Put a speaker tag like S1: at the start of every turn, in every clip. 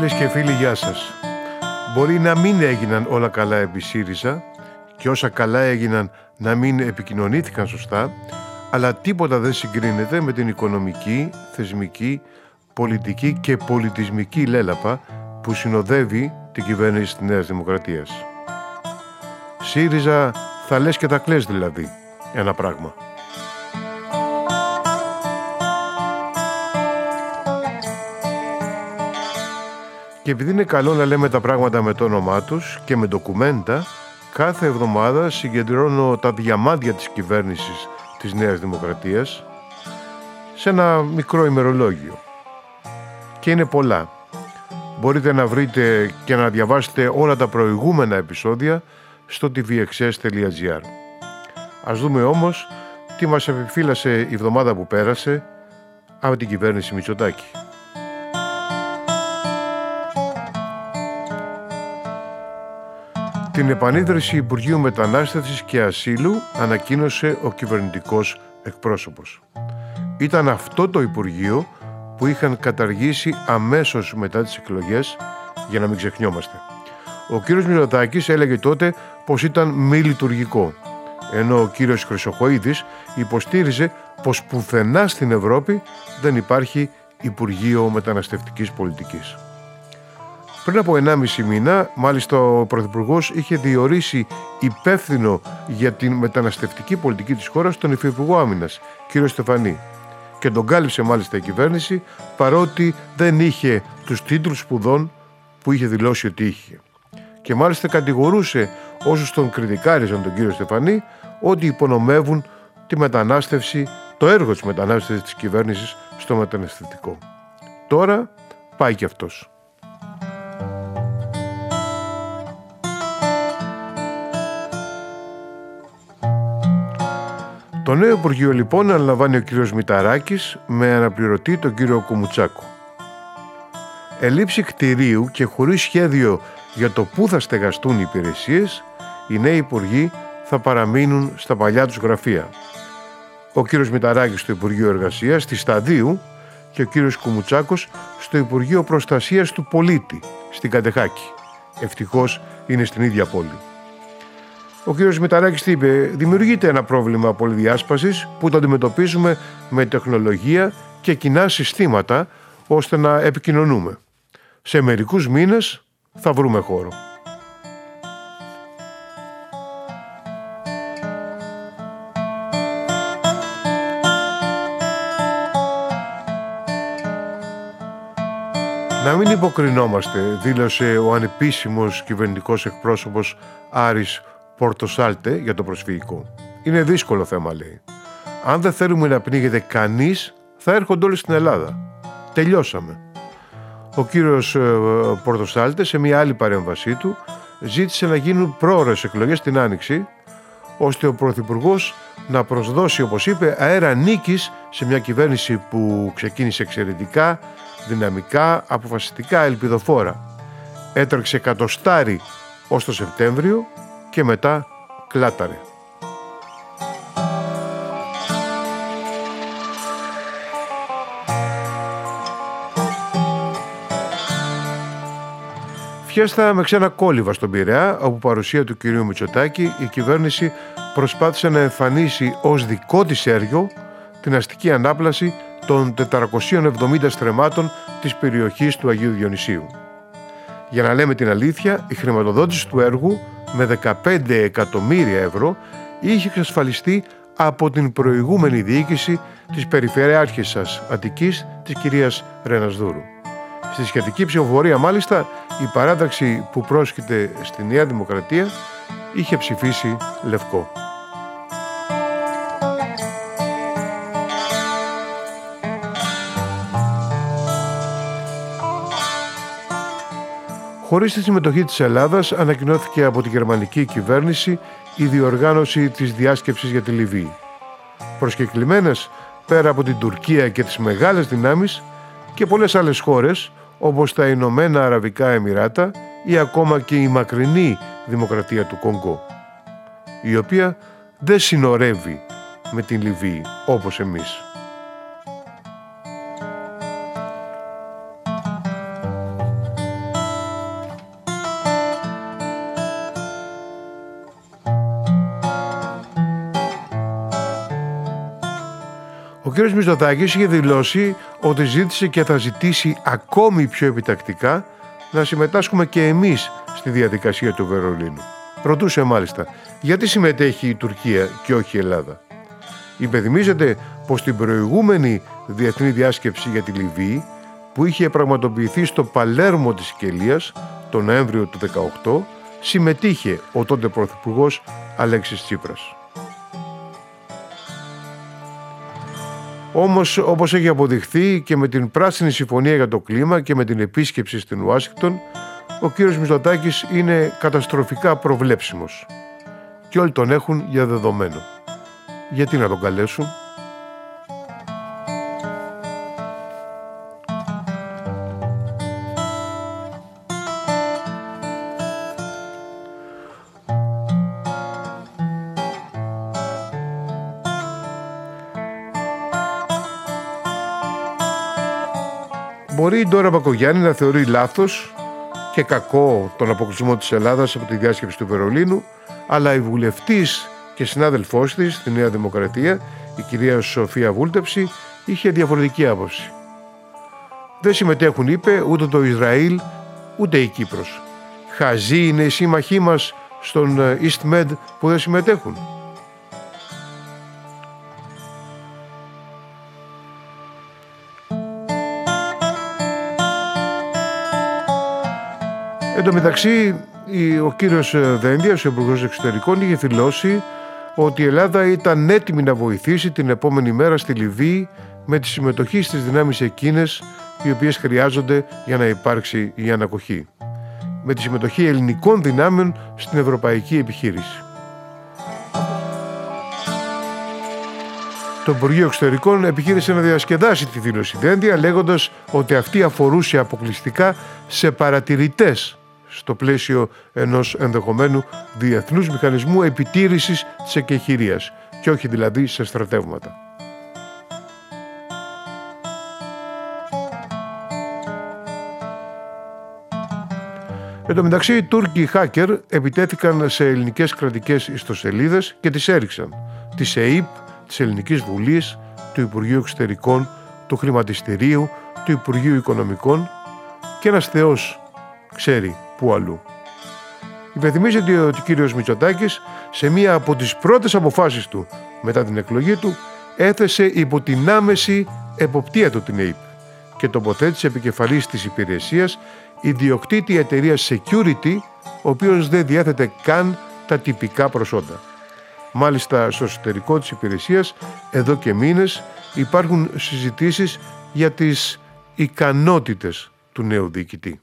S1: Φίλες και φίλοι, γεια σας. Μπορεί να μην έγιναν όλα καλά επί ΣΥΡΙΖΑ και όσα καλά έγιναν να μην επικοινωνήθηκαν σωστά, αλλά τίποτα δεν συγκρίνεται με την οικονομική, θεσμική, πολιτική και πολιτισμική λέλαπα που συνοδεύει την κυβέρνηση της Νέας Δημοκρατίας. ΣΥΡΙΖΑ θα λες και τα κλαις δηλαδή, ένα πράγμα. Και επειδή είναι καλό να λέμε τα πράγματα με το όνομά τους και με ντοκουμέντα, κάθε εβδομάδα συγκεντρώνω τα διαμάντια της κυβέρνησης της Νέας Δημοκρατίας σε ένα μικρό ημερολόγιο. Και είναι πολλά. Μπορείτε να βρείτε και να διαβάσετε όλα τα προηγούμενα επεισόδια στο tvxs.gr. Ας δούμε όμως τι μας επιφύλασε η εβδομάδα που πέρασε από την κυβέρνηση Μητσοτάκη. Την επανίδρυση Υπουργείου Μετανάστευσης και Ασύλου ανακοίνωσε ο κυβερνητικός εκπρόσωπος. Ήταν αυτό το Υπουργείο που είχαν καταργήσει αμέσως μετά τις εκλογές για να μην ξεχνιόμαστε. Ο κύριος Μητσοτάκης έλεγε τότε πως ήταν μη λειτουργικό, ενώ ο κύριος Χρυσοχοίδης υποστήριζε πως πουθενά στην Ευρώπη δεν υπάρχει Υπουργείο Μεταναστευτικής Πολιτικής. Πριν από 1,5 μήνα, μάλιστα ο Πρωθυπουργός είχε διορίσει υπεύθυνο για την μεταναστευτική πολιτική της χώρας τον Υφυπουργό Άμυνας, κύριο Στεφανή. Και τον κάλυψε μάλιστα η κυβέρνηση, παρότι δεν είχε τους τίτλους σπουδών που είχε δηλώσει ότι είχε. Και μάλιστα κατηγορούσε όσους τον κριτικάριζαν τον κύριο Στεφανή ότι υπονομεύουν τη μετανάστευση, το έργο της μετανάστευσης της κυβέρνησης στο μεταναστευτικό. Τώρα πάει και αυτός. Το νέο Υπουργείο λοιπόν αναλαμβάνει ο κύριος Μηταράκης με αναπληρωτή τον κύριο Κουμουτσάκο. Ελήψη κτηρίου και χωρίς σχέδιο για το πού θα στεγαστούν οι υπηρεσίες, οι νέοι υπουργοί θα παραμείνουν στα παλιά τους γραφεία. Ο κύριος Μηταράκης στο Υπουργείο Εργασίας, στη Σταδίου και ο κύριος Κουμουτσάκος στο Υπουργείο Προστασίας του Πολίτη, στην Κατεχάκη. Ευτυχώς είναι στην ίδια πόλη. Ο κύριος Μηταράκης τι είπε, δημιουργείται ένα πρόβλημα πολυδιάσπασης που το αντιμετωπίζουμε με τεχνολογία και κοινά συστήματα ώστε να επικοινωνούμε. Σε μερικούς μήνες θα βρούμε χώρο. Να μην υποκρινόμαστε, δήλωσε ο ανεπίσημος κυβερνητικός εκπρόσωπος Άρης Πορτοσάλτε για το προσφυγικό. Είναι δύσκολο θέμα, λέει. Αν δεν θέλουμε να πνίγεται κανείς, θα έρχονται όλοι στην Ελλάδα. Τελειώσαμε. Ο κύριος ε, Πορτοσάλτε σε μια άλλη παρέμβασή του ζήτησε να γίνουν πρόορες εκλογές την Άνοιξη ώστε ο Πρωθυπουργός να προσδώσει, όπως είπε, αέρα νίκης σε μια κυβέρνηση που ξεκίνησε εξαιρετικά, δυναμικά, αποφασιστικά, ελπιδοφόρα. Έτρεξε κατοστάρι ως το Σεπτέμβριο και μετά κλάταρε. Φιέστα με ξένα κόλληβα στον Πειραιά, όπου παρουσία του κυρίου Μητσοτάκη η κυβέρνηση προσπάθησε να εμφανίσει ως δικό της έργο την αστική ανάπλαση των 470 στρεμάτων της περιοχής του Αγίου Διονυσίου. Για να λέμε την αλήθεια, η χρηματοδότηση του έργου με 15 εκατομμύρια ευρώ είχε εξασφαλιστεί από την προηγούμενη διοίκηση της Περιφερειάρχης σας Αττικής της κυρίας Ρενασδούρου. Στη σχετική ψηφοφορία μάλιστα η παράταξη που πρόσκειται στη Νέα Δημοκρατία είχε ψηφίσει λευκό. Χωρίς τη συμμετοχή της Ελλάδας ανακοινώθηκε από τη γερμανική κυβέρνηση η διοργάνωση της διάσκεψης για τη Λιβύη. Προσκεκλημένες πέρα από την Τουρκία και τις μεγάλες δυνάμεις και πολλές άλλες χώρες όπως τα Ηνωμένα Αραβικά Εμμυράτα ή ακόμα και η μακρινή Δημοκρατία του Κονγκό η οποία δεν συνορεύει με την Λιβύη όπως εμείς. Ο κ. Μητσοτάκης είχε δηλώσει ότι ζήτησε και θα ζητήσει ακόμη πιο επιτακτικά να συμμετάσχουμε και εμείς στη διαδικασία του Βερολίνου. Ρωτούσε μάλιστα, γιατί συμμετέχει η Τουρκία και όχι η Ελλάδα. Υπενθυμίζεται πως την προηγούμενη διεθνή διάσκεψη για τη Λιβύη που είχε πραγματοποιηθεί στο Παλέρμο της Σικελίας τον Νοέμβριο του 2018 συμμετείχε ο τότε Πρωθυπουργός Αλέξης Τσίπρας. Όμως όπως έχει αποδειχθεί και με την Πράσινη Συμφωνία για το Κλίμα και με την επίσκεψη στην Ουάσιγκτον ο κύριος Μητσοτάκης είναι καταστροφικά προβλέψιμος και όλοι τον έχουν για δεδομένο. Γιατί να τον καλέσουν; Μπορεί η Ντόρα Μπακογιάννη να θεωρεί λάθος και κακό τον αποκλεισμό της Ελλάδας από τη διάσκεψη του Βερολίνου, αλλά η βουλευτής και συνάδελφός της στη Νέα Δημοκρατία, η κυρία Σοφία Βούλτεψη, είχε διαφορετική άποψη. Δεν συμμετέχουν, είπε, ούτε το Ισραήλ, ούτε η Κύπρος. Χαζοί είναι οι σύμμαχοί μας στον East Med που δεν συμμετέχουν. Εν τω μεταξύ, ο κύριος Δένδιας, ο Υπουργός Εξωτερικών, είχε δηλώσει ότι η Ελλάδα ήταν έτοιμη να βοηθήσει την επόμενη μέρα στη Λιβύη με τη συμμετοχή στις δυνάμεις εκείνες οι οποίες χρειάζονται για να υπάρξει η ανακοχή. Με τη συμμετοχή ελληνικών δυνάμεων στην ευρωπαϊκή επιχείρηση. Το Υπουργείο Εξωτερικών επιχείρησε να διασκεδάσει τη δήλωση Δένδια λέγοντας ότι αυτή αφορούσε αποκλειστικά σε παρατηρητές στο πλαίσιο ενός ενδεχομένου διεθνούς μηχανισμού επιτήρησης της εκεχηρίας και όχι δηλαδή σε στρατεύματα. Εν τω μεταξύ, οι Τούρκοι hacker επιτέθηκαν σε ελληνικές κρατικές ιστοσελίδες και τις έριξαν. Τη ΕΕΠ, της Ελληνικής Βουλής, του Υπουργείου Εξωτερικών, του Χρηματιστηρίου, του Υπουργείου Οικονομικών και ένας θεός ξέρει που αλλού. Υπενθυμίζεται ότι ο κύριος Μητσοτάκης σε μία από τις πρώτες αποφάσεις του μετά την εκλογή του έθεσε υπό την άμεση εποπτεία του την ΑΕΠ και τοποθέτησε επικεφαλής της υπηρεσίας ιδιοκτήτη εταιρείας Security ο οποίος δεν διέθετε καν τα τυπικά προσόντα. Μάλιστα στο εσωτερικό της υπηρεσίας εδώ και μήνες υπάρχουν συζητήσεις για τις ικανότητες του νέου διοικητή.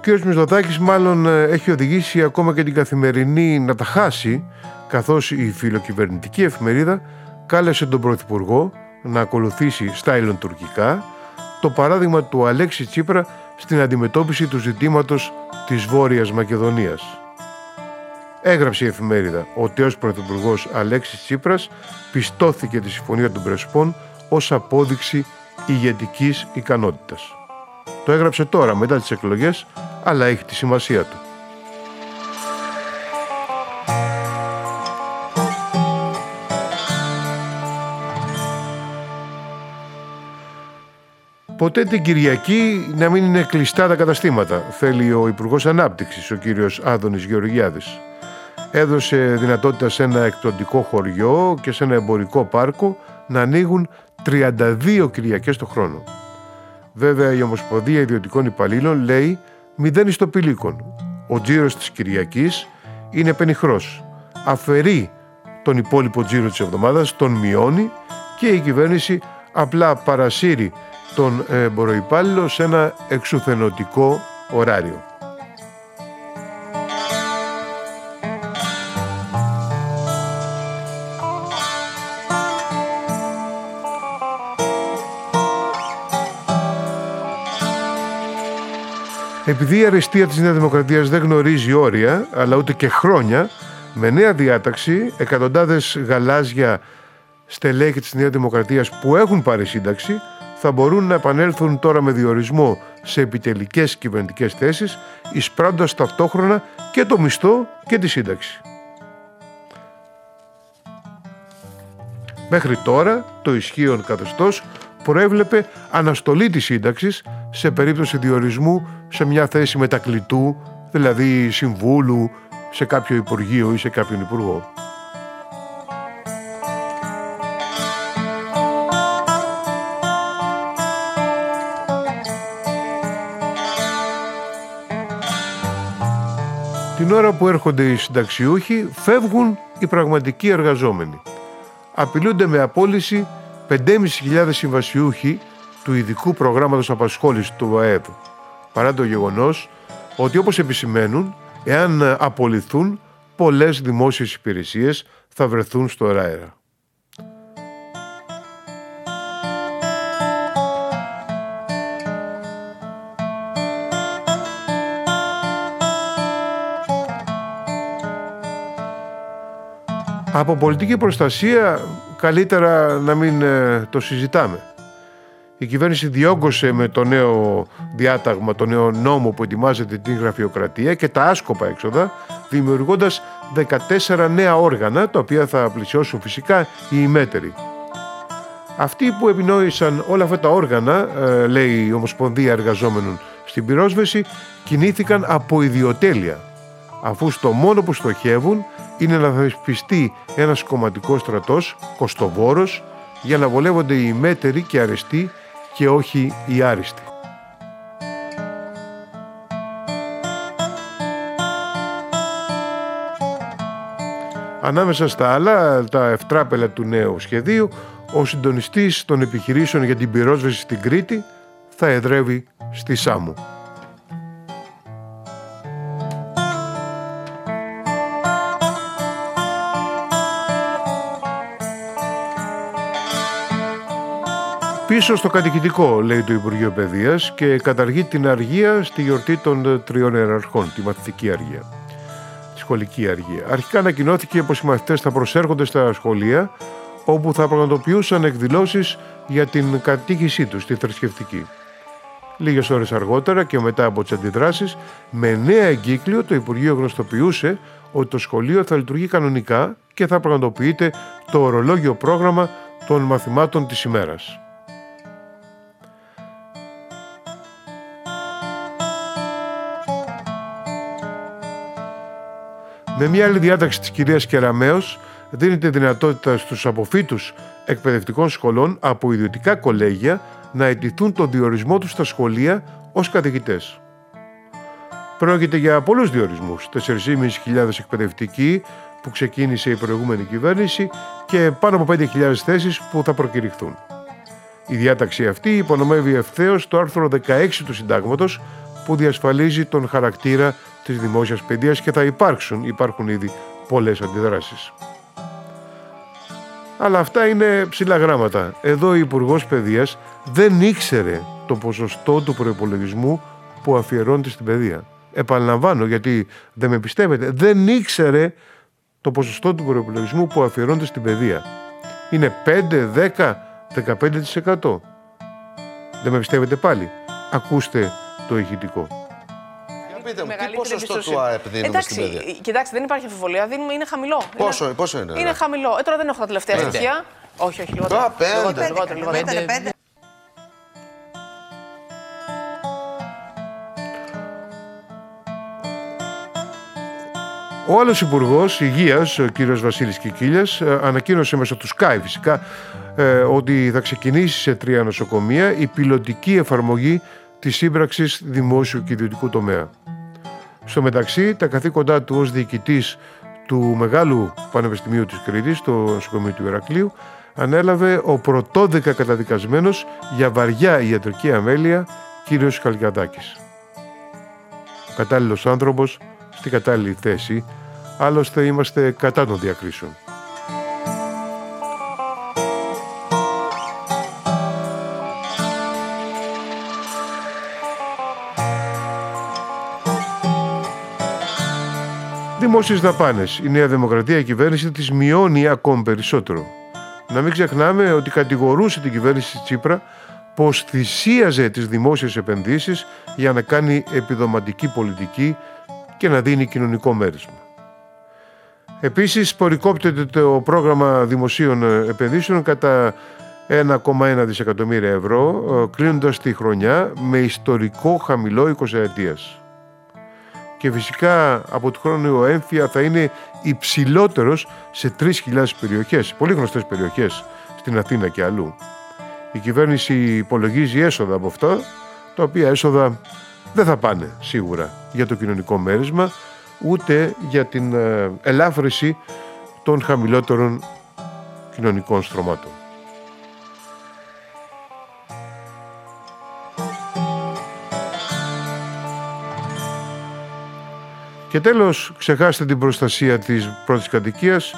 S1: Ο κ. Μητσοτάκης μάλλον ε, έχει οδηγήσει ακόμα και την καθημερινή να τα χάσει καθώς η φιλοκυβερνητική εφημερίδα κάλεσε τον Πρωθυπουργό να ακολουθήσει στα τουρκικά το παράδειγμα του Αλέξη Τσίπρα στην αντιμετώπιση του ζητήματος της Βόρειας Μακεδονίας. Έγραψε η εφημερίδα ότι ως Πρωθυπουργός Αλέξης Τσίπρας πιστώθηκε τη Συμφωνία των Πρεσπών ως απόδειξη ηγετικής ικανότητας. Το έγραψε τώρα μετά τις εκλογές, αλλά έχει τη σημασία του. Ποτέ την Κυριακή να μην είναι κλειστά τα καταστήματα, θέλει ο Υπουργός Ανάπτυξης, ο κύριος Άδωνης Γεωργιάδης. Έδωσε δυνατότητα σε ένα εκτοντικό χωριό και σε ένα εμπορικό πάρκο να ανοίγουν 32 Κυριακές το χρόνο. Βέβαια η Ομοσπονδία Ιδιωτικών Υπαλλήλων λέει μηδέν ιστοπηλίκων. Ο τζίρος της Κυριακής είναι πενιχρός. Αφαιρεί τον υπόλοιπο τζίρο της εβδομάδας, τον μειώνει και η κυβέρνηση απλά παρασύρει τον εμποροϊπάλληλο σε ένα εξουθενωτικό ωράριο. Επειδή η αριστεία της Νέας Δημοκρατίας δεν γνωρίζει όρια, αλλά ούτε και χρόνια, με νέα διάταξη, εκατοντάδες γαλάζια στελέχη της Νέας Δημοκρατίας που έχουν πάρει σύνταξη θα μπορούν να επανέλθουν τώρα με διορισμό σε επιτελικές κυβερνητικές θέσεις, εισπράνττοντας ταυτόχρονα και το μισθό και τη σύνταξη. Μέχρι τώρα το ισχύον καθεστώς προέβλεπε αναστολή της σύνταξης σε περίπτωση διορισμού σε μια θέση μετακλητού, δηλαδή συμβούλου σε κάποιο υπουργείο ή σε κάποιον υπουργό. Την ώρα που έρχονται οι συνταξιούχοι φεύγουν οι πραγματικοί εργαζόμενοι. Απειλούνται με απόλυση 5.500 συμβασιούχοι του ειδικού προγράμματος απασχόλησης του ΑΕΔ, παρά το γεγονός ότι όπως επισημαίνουν, εάν απολυθούν, πολλές δημόσιες υπηρεσίες θα βρεθούν στο αέρα. Από πολιτική προστασία καλύτερα να μην ε, το συζητάμε. Η κυβέρνηση διόγκωσε με το νέο διάταγμα, το νέο νόμο που ετοιμάζεται την γραφειοκρατία και τα άσκοπα έξοδα, δημιουργώντας 14 νέα όργανα, τα οποία θα πλησιώσουν φυσικά οι ημέτεροι. Αυτοί που επινόησαν όλα αυτά τα όργανα, ε, λέει η Ομοσπονδία Εργαζόμενων στην πυρόσβεση, κινήθηκαν από ιδιοτέλεια, αφού στο μόνο που στοχεύουν είναι να θεσπιστεί ένας κομματικός στρατός, κοστοβόρος, για να βολεύονται οι μέτεροι και αρεστοί και όχι οι άριστοι. Ανάμεσα στα άλλα, τα ευτράπελα του νέου σχεδίου, ο συντονιστής των επιχειρήσεων για την πυρόσβεση στην Κρήτη θα εδρεύει στη Σάμου. Πίσω στο κατοικητικό, λέει το Υπουργείο Παιδείας και καταργεί την αργία στη γιορτή των τριών εραρχών, τη μαθητική αργία. Τη σχολική αργία. Αρχικά ανακοινώθηκε πως οι μαθητές θα προσέρχονται στα σχολεία, όπου θα πραγματοποιούσαν εκδηλώσεις για την κατήχησή τους, τη θρησκευτική. Λίγες ώρες αργότερα και μετά από τις αντιδράσεις, με νέα εγκύκλιο το Υπουργείο γνωστοποιούσε ότι το σχολείο θα λειτουργεί κανονικά και θα πραγματοποιείται το ορολόγιο πρόγραμμα των μαθημάτων της ημέρας. Με μια άλλη διάταξη της κυρίας Κεραμέως δίνεται δυνατότητα στους αποφύτους εκπαιδευτικών σχολών από ιδιωτικά κολέγια να αιτηθούν τον διορισμό τους στα σχολεία ως καθηγητές. Πρόκειται για πολλούς διορισμούς, 4.500 εκπαιδευτικοί που ξεκίνησε η προηγούμενη κυβέρνηση και πάνω από 5.000 θέσεις που θα προκηρυχθούν. Η διάταξη αυτή υπονομεύει ευθέως το άρθρο 16 του Συντάγματος που διασφαλίζει τον χαρακτήρα της δημόσιας παιδείας και θα υπάρξουν, υπάρχουν ήδη πολλές αντιδράσεις. Αλλά αυτά είναι ψηλά γράμματα. Εδώ ο Υπουργός Παιδείας δεν ήξερε το ποσοστό του προπολογισμού που αφιερώνεται στην παιδεία. Επαναλαμβάνω γιατί δεν με πιστεύετε. Δεν ήξερε το ποσοστό του προπολογισμού που αφιερώνεται στην παιδεία. Είναι 5, 10, 15%. Δεν με πιστεύετε πάλι. Ακούστε το ηχητικό.
S2: Πείτε μου, τι ποσοστό του ΑΕΠ δίνουμε
S3: Εντάξει,
S2: στην παιδεία;
S3: Κοιτάξτε, δεν υπάρχει αμφιβολία. Δίνουμε, είναι χαμηλό.
S2: Πόσο,
S3: είναι,
S2: πόσο είναι.
S3: είναι
S2: ρε;
S3: χαμηλό. Ε, τώρα δεν έχω τα τελευταία
S2: Πέντε.
S3: στοιχεία. Όχι, όχι, λιγότερο.
S2: Α, πέντε.
S3: Λιγότερο, λιγότερο, λιγότερο.
S4: Πέντε, πέντε.
S1: Ο άλλος Υπουργός Υγείας, ο κύριος Βασίλης Κικίλιας, ανακοίνωσε μέσω του Sky φυσικά ε, ότι θα ξεκινήσει σε τρία νοσοκομεία η πιλωτική εφαρμογή της σύμπραξης δημόσιου και ιδιωτικού τομέα. Στο μεταξύ, τα καθήκοντά του ως διοικητής του Μεγάλου Πανεπιστημίου της Κρήτης, το νοσοκομείο του Ηρακλείου, ανέλαβε ο πρωτόδεκα καταδικασμένος για βαριά ιατρική αμέλεια, κύριος Χαλκιαδάκης. Ο κατάλληλος άνθρωπος στην κατάλληλη θέση, άλλωστε είμαστε κατά των διακρίσεων. Δημόσιες δαπάνες. Η Νέα Δημοκρατία, η κυβέρνηση, τι μειώνει ακόμη περισσότερο. Να μην ξεχνάμε ότι κατηγορούσε την κυβέρνηση Τσίπρα πως θυσίαζε τις δημόσιες επενδύσεις για να κάνει επιδοματική πολιτική και να δίνει κοινωνικό μέρισμα. Επίσης, πορικόπτεται το πρόγραμμα δημοσίων επενδύσεων κατά 1,1 δισεκατομμύρια ευρώ, ε, κλείνοντας τη χρονιά με ιστορικό χαμηλό 20 ετίας. Και φυσικά από του χρόνου ο έμφυα θα είναι υψηλότερος σε 3.000 περιοχές, πολύ γνωστές περιοχές στην Αθήνα και αλλού. Η κυβέρνηση υπολογίζει έσοδα από αυτά, τα οποία έσοδα δεν θα πάνε σίγουρα για το κοινωνικό μέρισμα, ούτε για την ε, ελάφρυση των χαμηλότερων κοινωνικών στρωμάτων. Και τέλος, ξεχάστε την προστασία της πρώτης κατοικίας.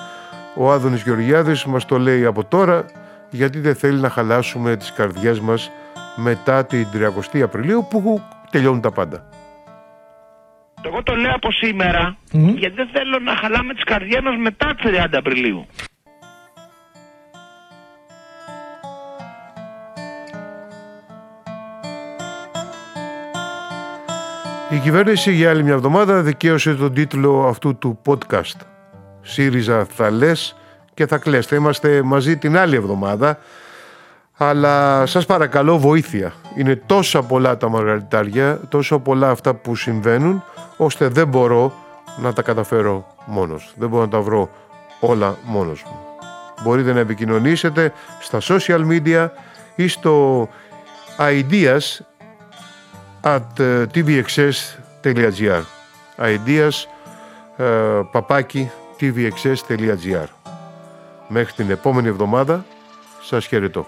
S1: Ο Άδωνης Γεωργιάδης μας το λέει από τώρα, γιατί δεν θέλει να χαλάσουμε τις καρδιές μας μετά την 30 Απριλίου που τελειώνουν τα πάντα.
S4: Εγώ το λέω από σήμερα, γιατί δεν θέλω να χαλάμε τις καρδιές μας μετά τις 30 Απριλίου.
S1: Κυβέρνηση για άλλη μια εβδομάδα δικαίωσε τον τίτλο αυτού του podcast. ΣΥΡΙΖΑ θα λες και θα κλαις. Θα είμαστε μαζί την άλλη εβδομάδα. Αλλά σας παρακαλώ βοήθεια. Είναι τόσα πολλά τα μαργαριτάρια, τόσο πολλά αυτά που συμβαίνουν, ώστε δεν μπορώ να τα καταφέρω μόνος. Δεν μπορώ να τα βρω όλα μόνος μου. Μπορείτε να επικοινωνήσετε στα social media ή στο ideas at tvxs.gr ideas παπάκι tvxs.gr Μέχρι την επόμενη εβδομάδα σας χαιρετώ.